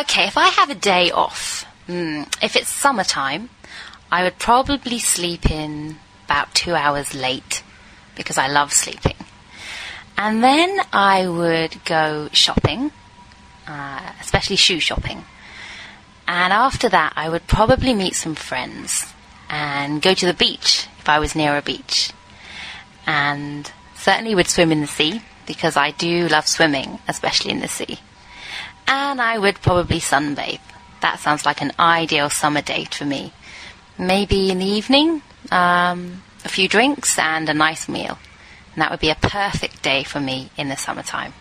Okay, if I have a day off, mm, if it's summertime, I would probably sleep in about two hours late because I love sleeping. And then I would go shopping, uh, especially shoe shopping. And after that, I would probably meet some friends and go to the beach if I was near a beach. And certainly would swim in the sea because I do love swimming, especially in the sea. And I would probably sunbathe. That sounds like an ideal summer date for me. Maybe in the evening, um, a few drinks and a nice meal. And that would be a perfect day for me in the summertime.